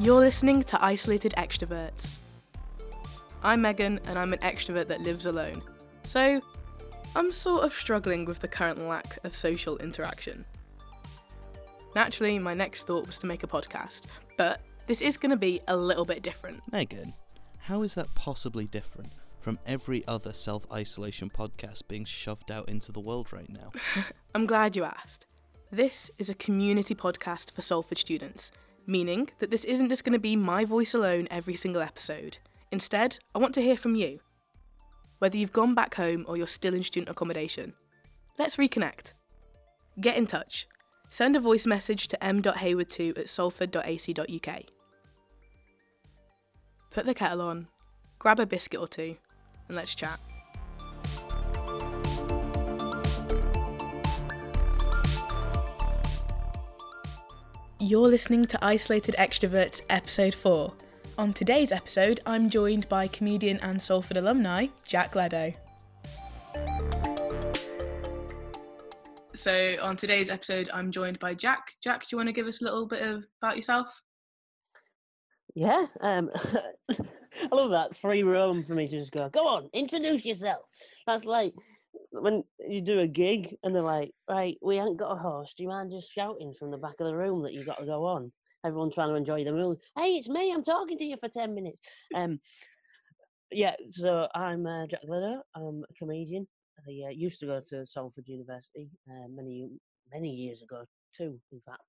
You're listening to Isolated Extroverts. I'm Megan, and I'm an extrovert that lives alone. So, I'm sort of struggling with the current lack of social interaction. Naturally, my next thought was to make a podcast, but this is going to be a little bit different. Megan, how is that possibly different from every other self isolation podcast being shoved out into the world right now? I'm glad you asked. This is a community podcast for Salford students, meaning that this isn't just going to be my voice alone every single episode. Instead, I want to hear from you. Whether you've gone back home or you're still in student accommodation, let's reconnect. Get in touch. Send a voice message to m.hayward2 at salford.ac.uk. Put the kettle on, grab a biscuit or two, and let's chat. You're listening to Isolated Extroverts, Episode 4. On today's episode, I'm joined by comedian and Salford alumni, Jack Gleadow. So, on today's episode, I'm joined by Jack. Jack, do you want to give us a little bit of, about yourself? Yeah, um, I love that free room for me to just go, go on, introduce yourself. That's like when you do a gig and they're like, right, we ain't got a host. Do you mind just shouting from the back of the room that you've got to go on? Everyone trying to enjoy the meal. Hey, it's me. I'm talking to you for 10 minutes. Um, yeah, so I'm uh, Jack Glitter. I'm a comedian. I uh, used to go to Salford University uh, many many years ago too, in fact.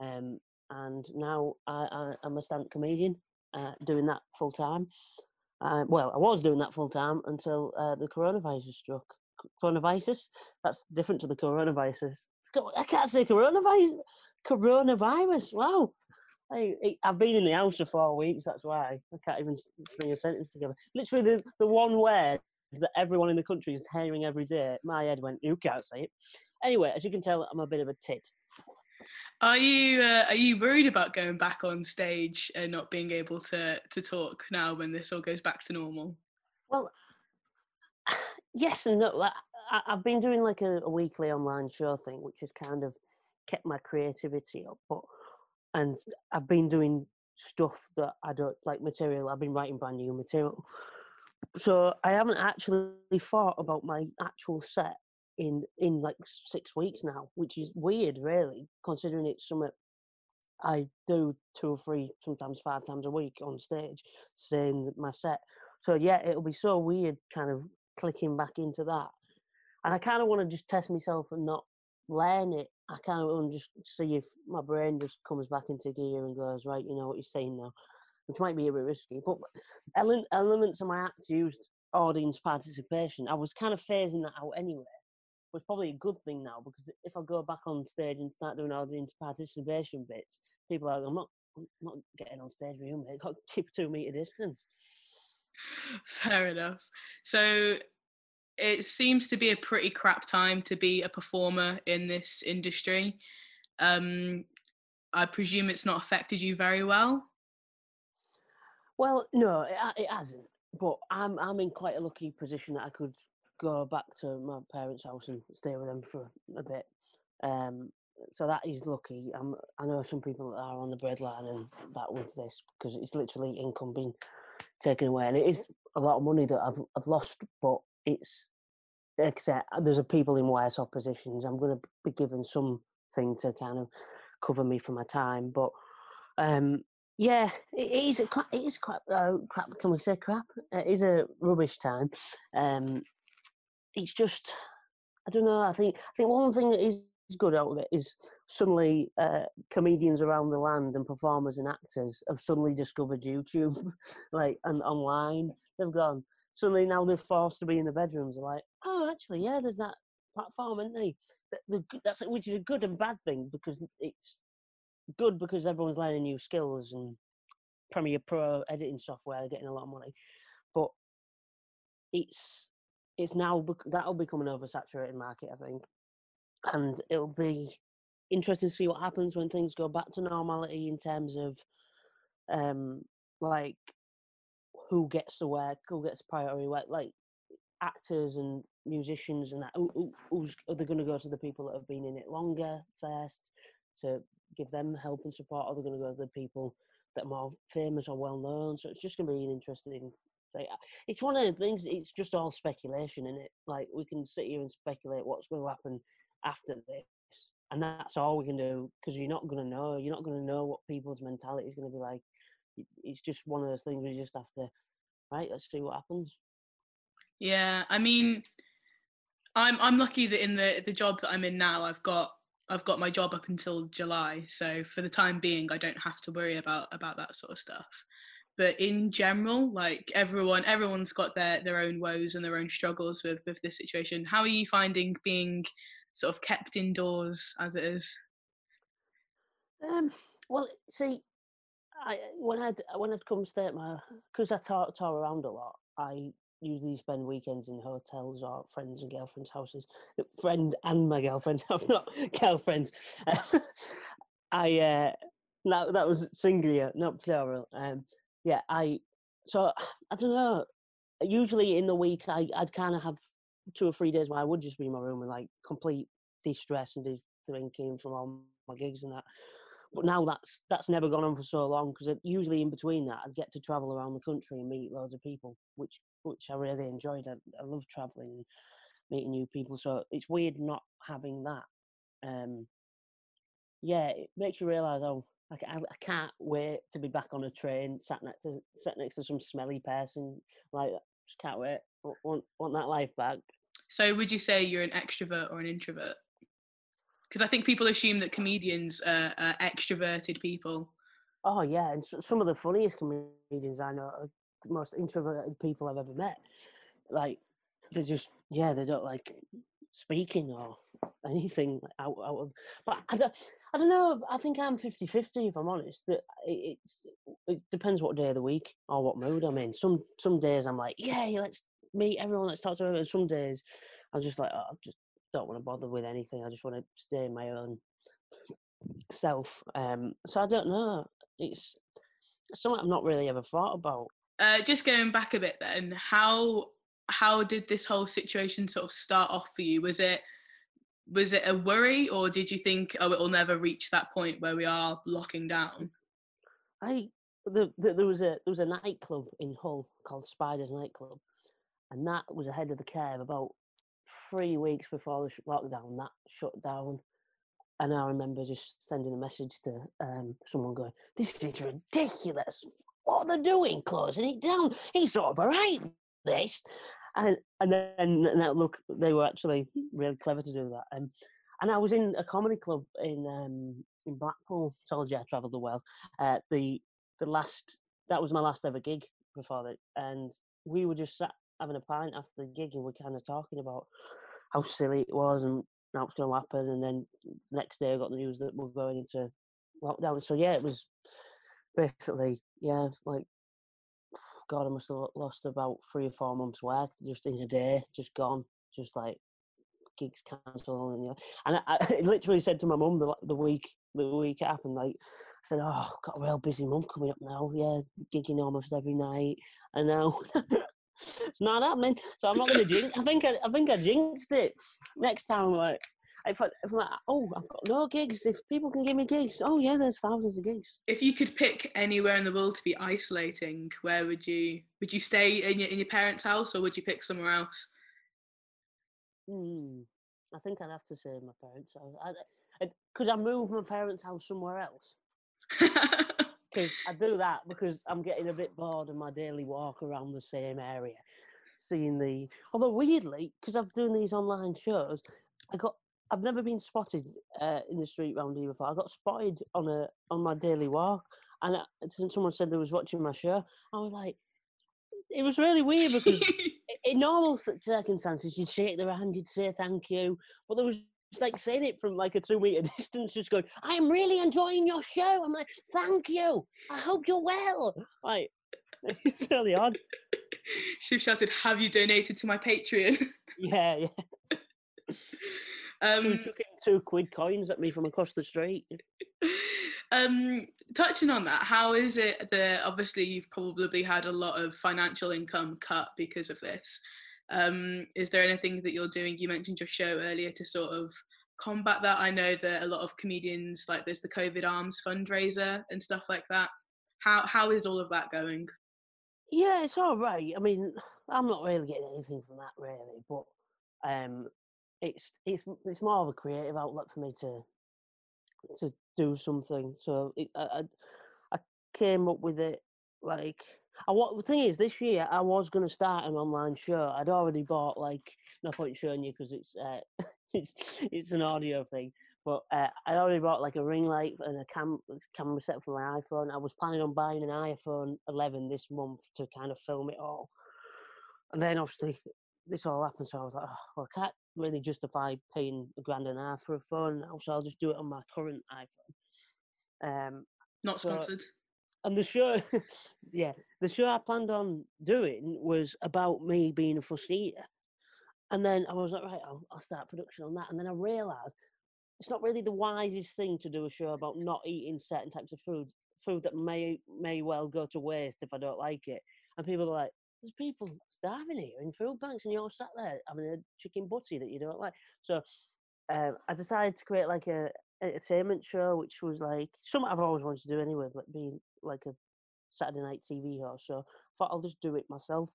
Um, and now I, I, am a stand comedian, uh, doing that full time. Uh, well, I was doing that full time until uh, the coronavirus struck. Coronavirus? That's different to the coronavirus. I can't say coronavirus. Coronavirus. Wow. I, have been in the house for four weeks. That's why I can't even string a sentence together. Literally, the, the one word that everyone in the country is hearing every day. My head went, "You can't say it." Anyway, as you can tell, I'm a bit of a tit. Are you uh, are you worried about going back on stage and not being able to to talk now when this all goes back to normal? Well, yes and no. I, have been doing like a, a, weekly online show thing, which has kind of kept my creativity up. But and I've been doing stuff that I don't like material. I've been writing brand new material. So I haven't actually thought about my actual set in in like six weeks now, which is weird, really, considering it's something I do two or three, sometimes five times a week on stage, saying my set. So yeah, it'll be so weird, kind of clicking back into that, and I kind of want to just test myself and not learn it. I kind of want to just see if my brain just comes back into gear and goes right. You know what you're saying now, which might be a bit risky, but elements of my act used audience participation. I was kind of phasing that out anyway was probably a good thing now because if I go back on stage and start doing audience participation bits, people are like, I'm not, I'm not getting on stage with you, mate. Got to keep two meter distance. Fair enough. So it seems to be a pretty crap time to be a performer in this industry. Um, I presume it's not affected you very well. Well, no, it, it hasn't. But I'm I'm in quite a lucky position that I could go back to my parents' house and stay with them for a bit. Um, so that is lucky. I'm, I know some people are on the breadline and that with this because it's literally income being taken away, and it is a lot of money that I've, I've lost. But it's except there's a people in worse off positions. I'm going to be given something to kind of cover me for my time, but um, yeah, it is. A, crap. it is crap. Uh, crap. Can we say crap? It is a rubbish time. Um, it's just I don't know. I think I think one thing that is good out of it is suddenly uh, comedians around the land and performers and actors have suddenly discovered YouTube, like and online. They've gone suddenly now they're forced to be in the bedrooms. They're like, oh, actually, yeah, there's that platform, isn't they? The, the, that's which is a good and bad thing because it's good because everyone's learning new skills and Premiere Pro editing software getting a lot of money, but it's it's now that'll become an oversaturated market, I think, and it'll be interesting to see what happens when things go back to normality in terms of, um, like who gets the work, who gets priority work, like actors and musicians and that. Who, who's are they going to go to the people that have been in it longer first to give them help and support, or are they going to go to the people that are more famous or well known. So it's just going to be an interesting thing. It's one of the things. It's just all speculation, in it? Like we can sit here and speculate what's going to happen after this, and that's all we can do because you're not going to know. You're not going to know what people's mentality is going to be like. It's just one of those things we just have to. Right, let's see what happens. Yeah, I mean, I'm I'm lucky that in the the job that I'm in now, I've got I've got my job up until July. So for the time being, I don't have to worry about about that sort of stuff. But in general, like everyone, everyone's got their their own woes and their own struggles with with this situation. How are you finding being sort of kept indoors as it is? Um, well, see, I when I'd when I'd come stay at my because I tour, tour around a lot. I usually spend weekends in hotels or friends and girlfriends' houses. Friend and my girlfriend's house, not girlfriends. I uh, that that was singular, not plural. Um, yeah, I so I don't know. Usually in the week, I I'd kind of have two or three days where I would just be in my room and like complete de-stress and de-drinking from all my gigs and that. But now that's that's never gone on for so long because usually in between that I'd get to travel around the country and meet loads of people, which which I really enjoyed. I, I love traveling and meeting new people. So it's weird not having that. Um, yeah, it makes you realise, oh, I, I, I, can't wait to be back on a train, sat next to sat next to some smelly person. Like, just can't wait. Want want that life back. So, would you say you're an extrovert or an introvert? Because I think people assume that comedians are, are extroverted people. Oh yeah, and some of the funniest comedians I know are the most introverted people I've ever met. Like they just yeah, they don't like speaking or anything out, out of. But I don't, I don't know. I think I'm 50-50 if I'm honest. That it, it's it depends what day of the week or what mood I'm in. Some some days I'm like, yeah, let's meet everyone, talk to everyone. Some days I'm just like, oh, I just don't want to bother with anything. I just want to stay in my own self. Um, so I don't know. It's something I've not really ever thought about. Uh, just going back a bit then, how how did this whole situation sort of start off for you? Was it was it a worry, or did you think, oh, it'll never reach that point where we are locking down? I the, the, there was a there was a nightclub in Hull called Spiders Nightclub, and that was ahead of the curve. About three weeks before the lockdown, that shut down. And I remember just sending a message to um, someone going, "This is ridiculous what are they doing closing it down? It's not right, this. And and then and look, they were actually really clever to do that. And and I was in a comedy club in um, in Blackpool. Told you I travelled the world. Uh, the the last that was my last ever gig before that, and we were just sat having a pint after the gig, and we're kind of talking about how silly it was and how it's going to happen. And then next day, I got the news that we're going into lockdown. So yeah, it was basically yeah, like God, I must have lost about three or four months' work just in a day, just gone, just like gigs cancelled, and know. And I, I literally said to my mum the, the week the week it happened, like I said, "Oh, got a real busy month coming up now. Yeah, gigging almost every night, and now." it's not happening, so I'm not going to jinx. I think I, I think I jinxed it. Next time, like if, I, if I'm like, oh, I've got no gigs. If people can give me gigs, oh yeah, there's thousands of gigs. If you could pick anywhere in the world to be isolating, where would you? Would you stay in your in your parents' house, or would you pick somewhere else? Hmm. I think I'd have to say my parents' house. I, I, could I move my parents' house somewhere else? Because I do that because I'm getting a bit bored of my daily walk around the same area, seeing the. Although weirdly, because I'm doing these online shows, I got I've never been spotted uh, in the street round here before. I got spotted on a on my daily walk, and I, someone said they was watching my show. I was like, it was really weird because in normal circumstances you'd shake their hand, you'd say thank you, but there was like saying it from like a two meter distance, just going, "I am really enjoying your show." I'm like, "Thank you. I hope you're well." Like, it's really odd. She shouted, "Have you donated to my Patreon?" Yeah, yeah. Um, she was chucking two quid coins at me from across the street. um, touching on that, how is it that obviously you've probably had a lot of financial income cut because of this? Um, is there anything that you're doing? You mentioned your show earlier to sort of combat that. I know that a lot of comedians, like there's the COVID Arms fundraiser and stuff like that. How how is all of that going? Yeah, it's all right. I mean, I'm not really getting anything from that really, but um, it's it's it's more of a creative outlet for me to to do something. So it, I, I I came up with it like I what the thing is this year I was going to start an online show. I'd already bought like no point showing you because it's uh, it's it's an audio thing. But uh, I already bought like a ring light and a cam- camera set for my iPhone. I was planning on buying an iPhone 11 this month to kind of film it all. And then obviously this all happened, so I was like, oh, well, I can't really justify paying a grand and a half for a phone now, so I'll just do it on my current iPhone. Um, Not So- sponsored. And the show, yeah, the show I planned on doing was about me being a fussy eater. And then I was like, right, I'll, I'll start production on that. And then I realised it's not really the wisest thing to do a show about not eating certain types of food, food that may may well go to waste if I don't like it. And people are like, there's people starving here in food banks, and you're sat there having a chicken butty that you don't like. So um, I decided to create like a entertainment show, which was like something I've always wanted to do anyway, like being like a Saturday night TV host. So I thought I'll just do it myself.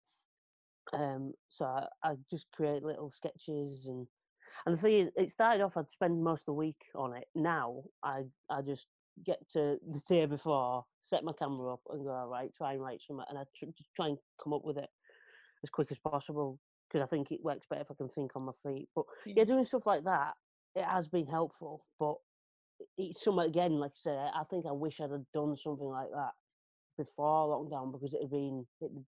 Um, so I, I just create little sketches and and the thing is, it started off I'd spend most of the week on it. Now I I just get to the day before, set my camera up, and go all right, try and write something, and I tr- try and come up with it as quick as possible because I think it works better if I can think on my feet. But yeah, doing stuff like that, it has been helpful. But it's something again, like I said, I think I wish I'd have done something like that before lockdown because it had been it had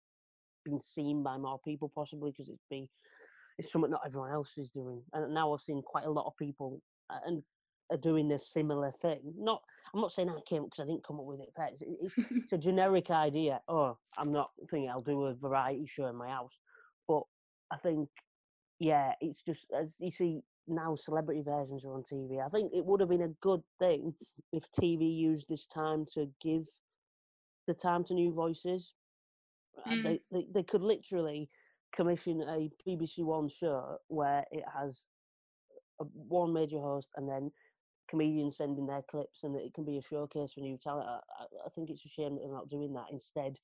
been seen by more people possibly because it's been it's something not everyone else is doing. And now I've seen quite a lot of people uh, and are doing this similar thing. Not I'm not saying I came because I didn't come up with it. First. It- It's, it's a generic idea. Oh, I'm not thinking I'll do a variety show in my house, but I think yeah, it's just as you see now celebrity versions are on TV. I think it would have been a good thing if TV used this time to give the time to new voices. Uh, Mm. They, they they could literally commission a BBC One show where it has a, one major host and then comedians sending their clips, and that it can be a showcase for new talent. I, I think it's a shame that they're not doing that. Instead,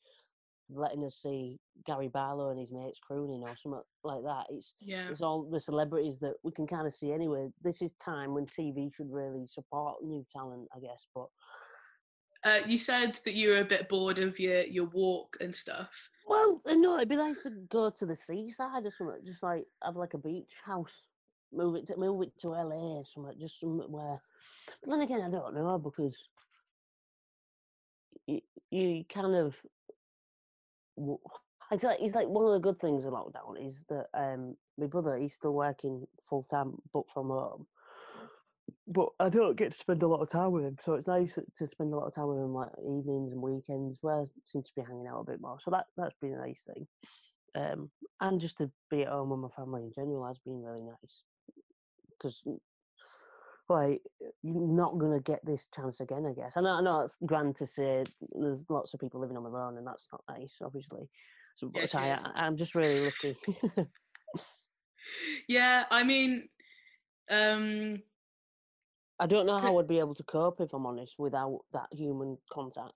letting us see Gary Barlow and his mates crooning or something like that. It's Yeah. it's all the celebrities that we can kind of see anyway. This is time when TV should really support new talent, I guess. But Uh, you said that you were a bit bored of your your walk and stuff. well, uh, no, it'd be nice to go to the seaside or something. Just like have like a beach house, move it to move it to LA or something. Just somewhere where. But then again, I don't know because you, you kind of. It's like, it's like one of the good things of lockdown is that um, my brother he's still working full time, but from home. But I don't get to spend a lot of time with him, so it's nice to spend a lot of time with him, like evenings and weekends, where I seem to be hanging out a bit more. So that that's been a nice thing, um, and just to be at home with my family in general has been really nice. Because like you're not gonna get this chance again, I guess. I know, I know it's grand to say there's lots of people living on their own, and that's not nice, obviously. So, Yeah, but I, I'm just really lucky. Yeah, I mean, um, I don't know how I'd be able to cope if I'm honest without that human contact.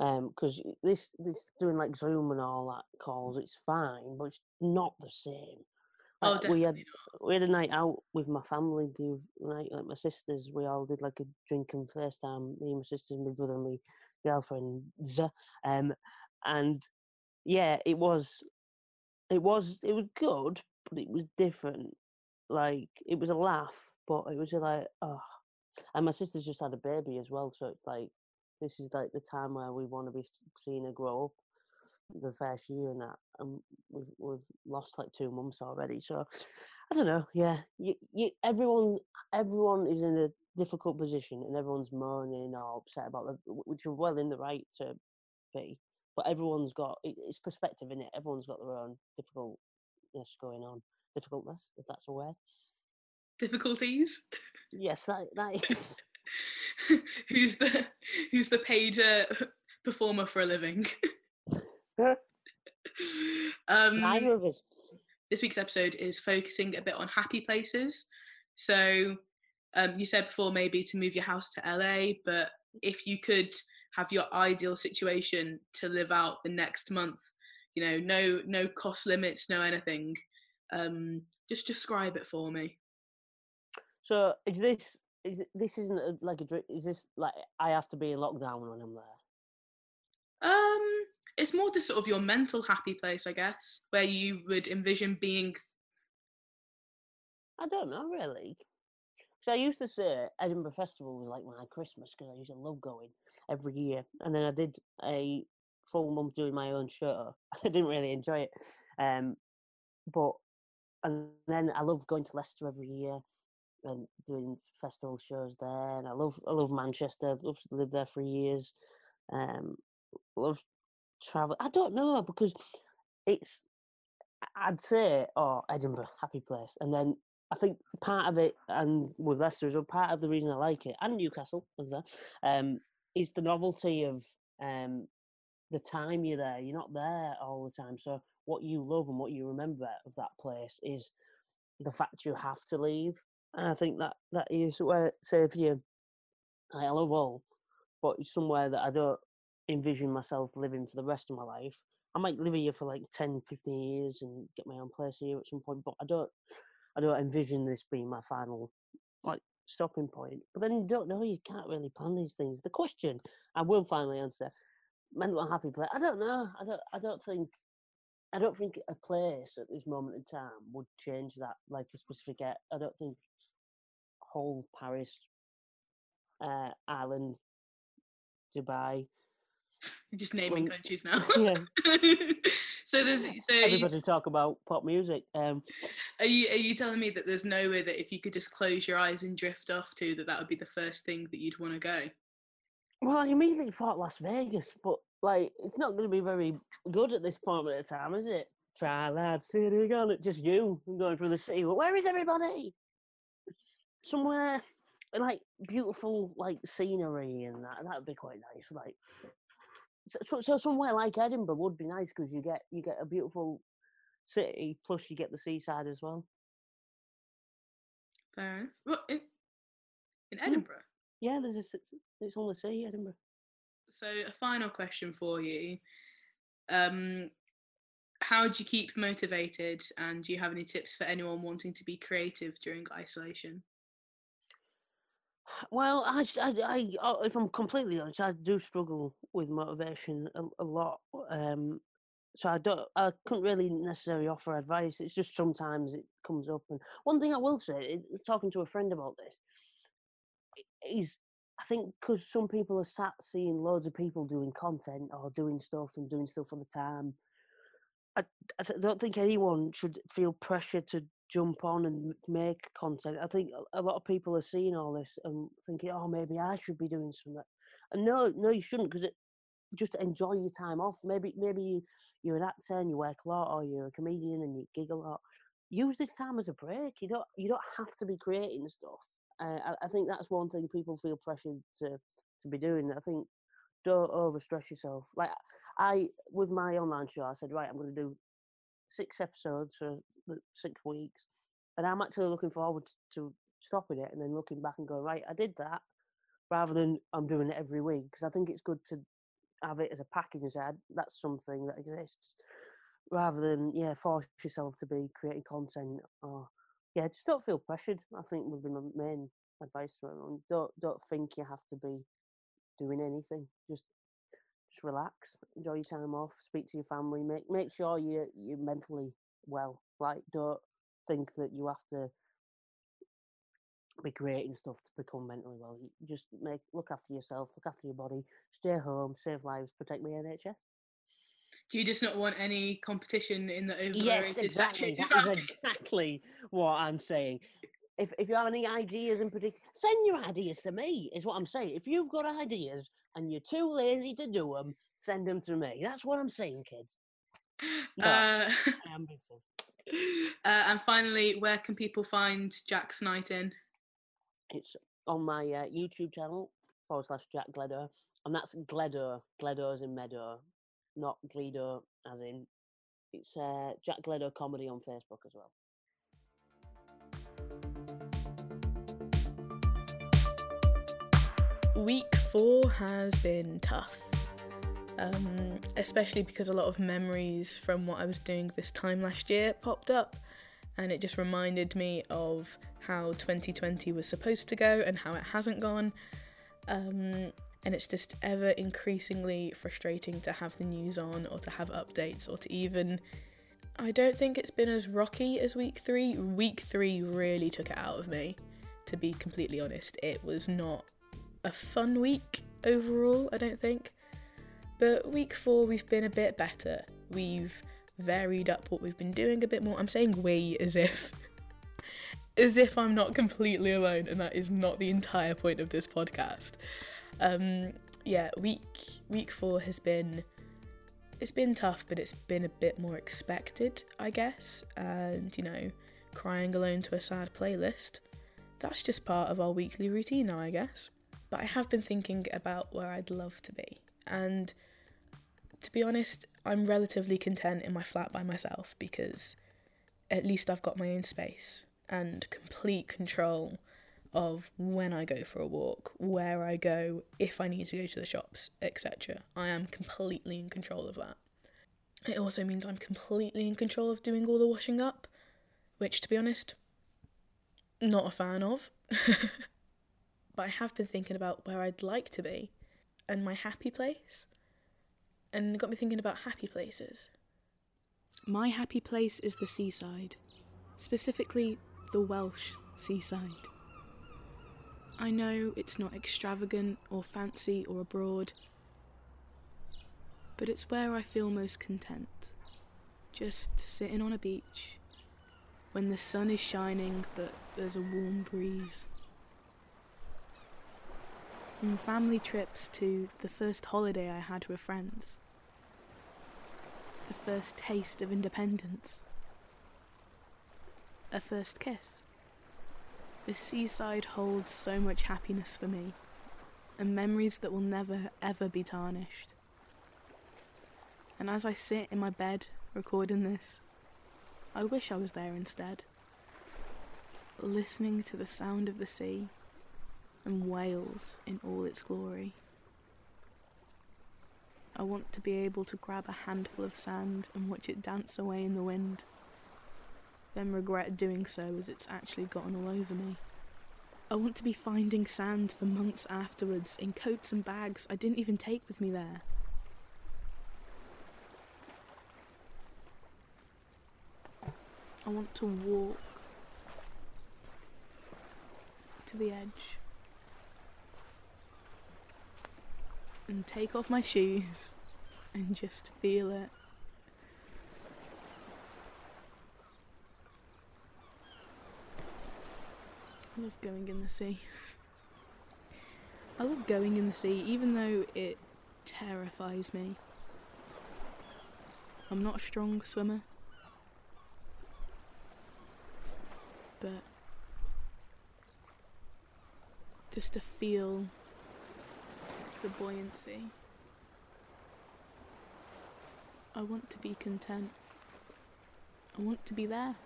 Um, because this this doing like Zoom and all that calls, it's fine, but it's not the same. Oh, Like, we had definitely we had a night out with my family other night, like my sisters. We all did like a drinking first time. Me, my sisters, my brother, and my girlfriend. Um, and yeah, it was, it was, it was good, but it was different. Like it was a laugh, but it was like oh. And my sister's just had a baby as well, so it's like this is like the time where we want to be seeing her grow up the first year and that, and we've we've lost like two months already. So I don't know. Yeah, you, you, everyone everyone is in a difficult position, and everyone's moaning or upset about the, which are well in the right to be. But everyone's got it- it's perspective in it. Everyone's got their own difficultness going on. Difficultness, if that's a word. difficulties. Yes, that that is. who's the who's the paid uh, performer for a living? um, Neither of us. this week's episode is focusing a bit on happy places. So um, you said before maybe to move your house to LA, but if you could have your ideal situation to live out the next month you know no no cost limits no anything um just describe it for me So is this is this isn't a, like a is this like I have to be in lockdown when I'm there? It's more to sort of your mental happy place i guess where you would envision being I don't know really. So I used to say Edinburgh Festival was like my Christmas because I used to love going every year, and then I did a full month doing my own show. I didn't really enjoy it, um, but and then I love going to Leicester every year and doing festival shows there. And I love I love Manchester. Love to live there for years. Um, love travel. I don't know because it's. I'd say, oh, Edinburgh, happy place, and then I think part of it, and with Leicester as well, part of the reason I like it, and Newcastle was there, um, is the novelty of um, the time you're there. You're not there all the time, so what you love and what you remember of that place is the fact you have to leave. And I think that that is where, say, if you, I love all, but somewhere that I don't envision myself living for the rest of my life. I might live here for like 10, 15 years and get my own place here at some point, but I don't I don't envision this being my final like stopping point. But then you don't know, you can't really plan these things. The question I will finally answer, mental happy place. I don't know. I don't I don't think I don't think a place at this moment in time would change that like a specific I don't think whole Paris, uh, Ireland, Dubai. You're just naming Well, countries now. Yeah. so there's so are you, Everybody talk about pop music. Um are you are you telling me that there's no way that if you could just close your eyes and drift off to that that would be the first thing that you'd want to go? Well, I immediately thought Las Vegas, but like it's not going to be very good at this point of the time, is it? Try that city, gone. Just you going through the city. But where is everybody? Somewhere like beautiful, like scenery and that. That would be quite nice. Like so, so, so somewhere like Edinburgh would be nice because you get you get a beautiful city plus you get the seaside as well. Fair enough. Well, in, in Hmm. Edinburgh. Yeah, there's a it's on the sea, Edinburgh. So a final question for you. Um, how do you keep motivated, and do you have any tips for anyone wanting to be creative during isolation? Well, I, I, if I'm completely honest, I do struggle with motivation a, a lot. Um, so I don't, I couldn't really necessarily offer advice. It's just sometimes it comes up. And one thing I will say, talking to a friend about this, i- is I think because some people are sat seeing loads of people doing content or doing stuff and doing stuff all the time. I, I don't think anyone should feel pressure to jump on and make content. I think a- lot of people are seeing all this and thinking, "Oh, maybe I should be doing something." And no, no, you shouldn't, because it just enjoy your time off. Maybe, maybe you, you're an actor and you work a lot, or you're a comedian and you gig a lot. Use this time as a break. You don't, you don't have to be creating stuff. Uh, I, I think that's one thing people feel pressured to to be doing. I think don't overstress yourself. Like I, with my online show, I said, right, I'm going to do six episodes for six weeks, and I'm actually looking forward to stopping it and then looking back and going, right, I did that, rather than I'm doing it every week because I think it's good to have it as a package and say that's something that exists, rather than yeah force yourself to be creating content or yeah just don't feel pressured. I think would be my main advice to everyone. Don't don't think you have to be doing anything. Just just relax, enjoy your time off, speak to your family, make make sure you you're mentally well. Like don't think that you have to be creating stuff to become mentally well. You just make look after yourself, look after your body, stay home, save lives, protect the NHS. Do you just not want any competition in the overrated Yes, exactly. That is exactly what I'm saying. If if you have any ideas in particular, send your ideas to me. Is what I'm saying. If you've got ideas and you're too lazy to do them, send them to me. That's what I'm saying, kids. No. Uh, I am being uh, and finally, where can people find Jack Snighton? It's on my uh, YouTube channel forward slash Jack Gleadow, and that's Gleadow. Gleadow as in meadow, not Gleadow as in. It's uh, Jack Gleadow comedy on Facebook as well. Week four has been tough. Um, especially because a lot of memories from what I was doing this time last year popped up, and it just reminded me of how 2020 was supposed to go and how it hasn't gone. Um, and it's just ever increasingly frustrating to have the news on or to have updates or to even. I don't think it's been as rocky as week three. Week three really took it out of me, to be completely honest. It was not a fun week overall, I don't think. But week four, we've been a bit better. We've varied up what we've been doing a bit more. I'm saying we as if. as if I'm not completely alone, and that is not the entire point of this podcast. Um, yeah, week week four has been it's been tough, but it's been a bit more expected, I guess. And you know, crying alone to a sad playlist, that's just part of our weekly routine now, I guess. But I have been thinking about where I'd love to be, and to be honest, I'm relatively content in my flat by myself because at least I've got my own space and complete control of when I go for a walk, where I go, if I need to go to the shops, etc. I am completely in control of that. It also means I'm completely in control of doing all the washing up, which, to be honest, not a fan of. but I have been thinking about where I'd like to be and my happy place. And it got me thinking about happy places. My happy place is the seaside, specifically the Welsh seaside. I know it's not extravagant or fancy or abroad, but it's where I feel most content. Just sitting on a beach when the sun is shining but there's a warm breeze. From family trips to the first holiday I had with friends, the first taste of independence, a first kiss. The seaside holds so much happiness for me, and memories that will never ever be tarnished. And as I sit in my bed recording this, I wish I was there instead, listening to the sound of the sea and Wales in all its glory. I want to be able to grab a handful of sand and watch it dance away in the wind then regret doing so as it's actually gotten all over me. I want to be finding sand for months afterwards in coats and bags I didn't even take with me there. I want to walk to the edge and take off my shoes and just feel it. I love going in the sea. I love going in the sea, even though it terrifies me. I'm not a strong swimmer. But just to feel the buoyancy. I want to be content. I want to be there.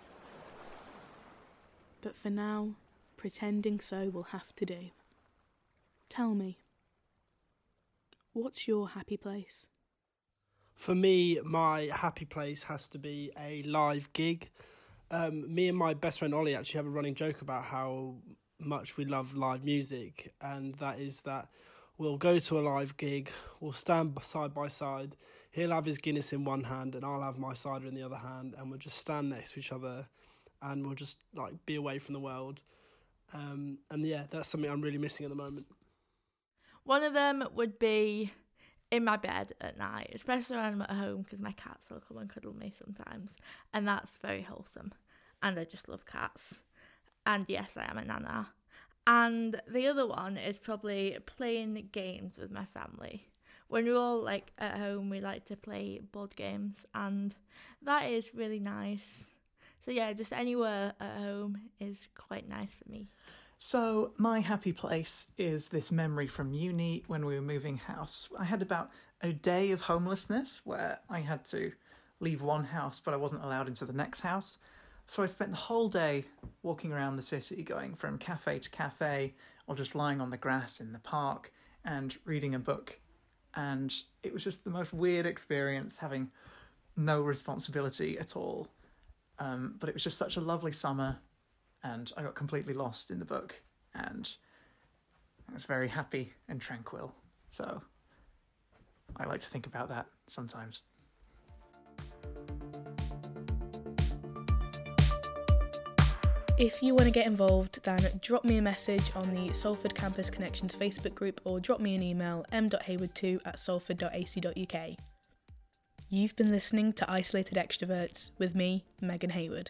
But for now, pretending so will have to do. Tell me, what's your happy place? For me, my happy place has to be a live gig. Um, me and my best friend Ollie actually have a running joke about how much we love live music, and that is that we'll go to a live gig, we'll stand side by side. He'll have his Guinness in one hand, and I'll have my cider in the other hand, and we'll just stand next to each other, and we'll just like be away from the world. Um, and yeah, that's something I'm really missing at the moment. One of them would be in my bed at night, especially when I'm at home because my cats will come and cuddle me sometimes, and that's very wholesome. And I just love cats. And yes, I am a nana. And the other one is probably playing games with my family. When we're all like at home, we like to play board games, and that is really nice. So yeah, just anywhere at home is quite nice for me. So, my happy place is this memory from uni when we were moving house. I had about a day of homelessness where I had to leave one house, but I wasn't allowed into the next house. So, I spent the whole day walking around the city, going from cafe to cafe, or just lying on the grass in the park, and reading a book. And it was just the most weird experience having no responsibility at all. Um, but it was just such a lovely summer, and I got completely lost in the book, and I was very happy and tranquil. So I like to think about that sometimes. If you want to get involved, then drop me a message on the Salford Campus Connections Facebook group or drop me an email m.hayward2 at salford.ac.uk. You've been listening to Isolated Extroverts with me, Megan Hayward.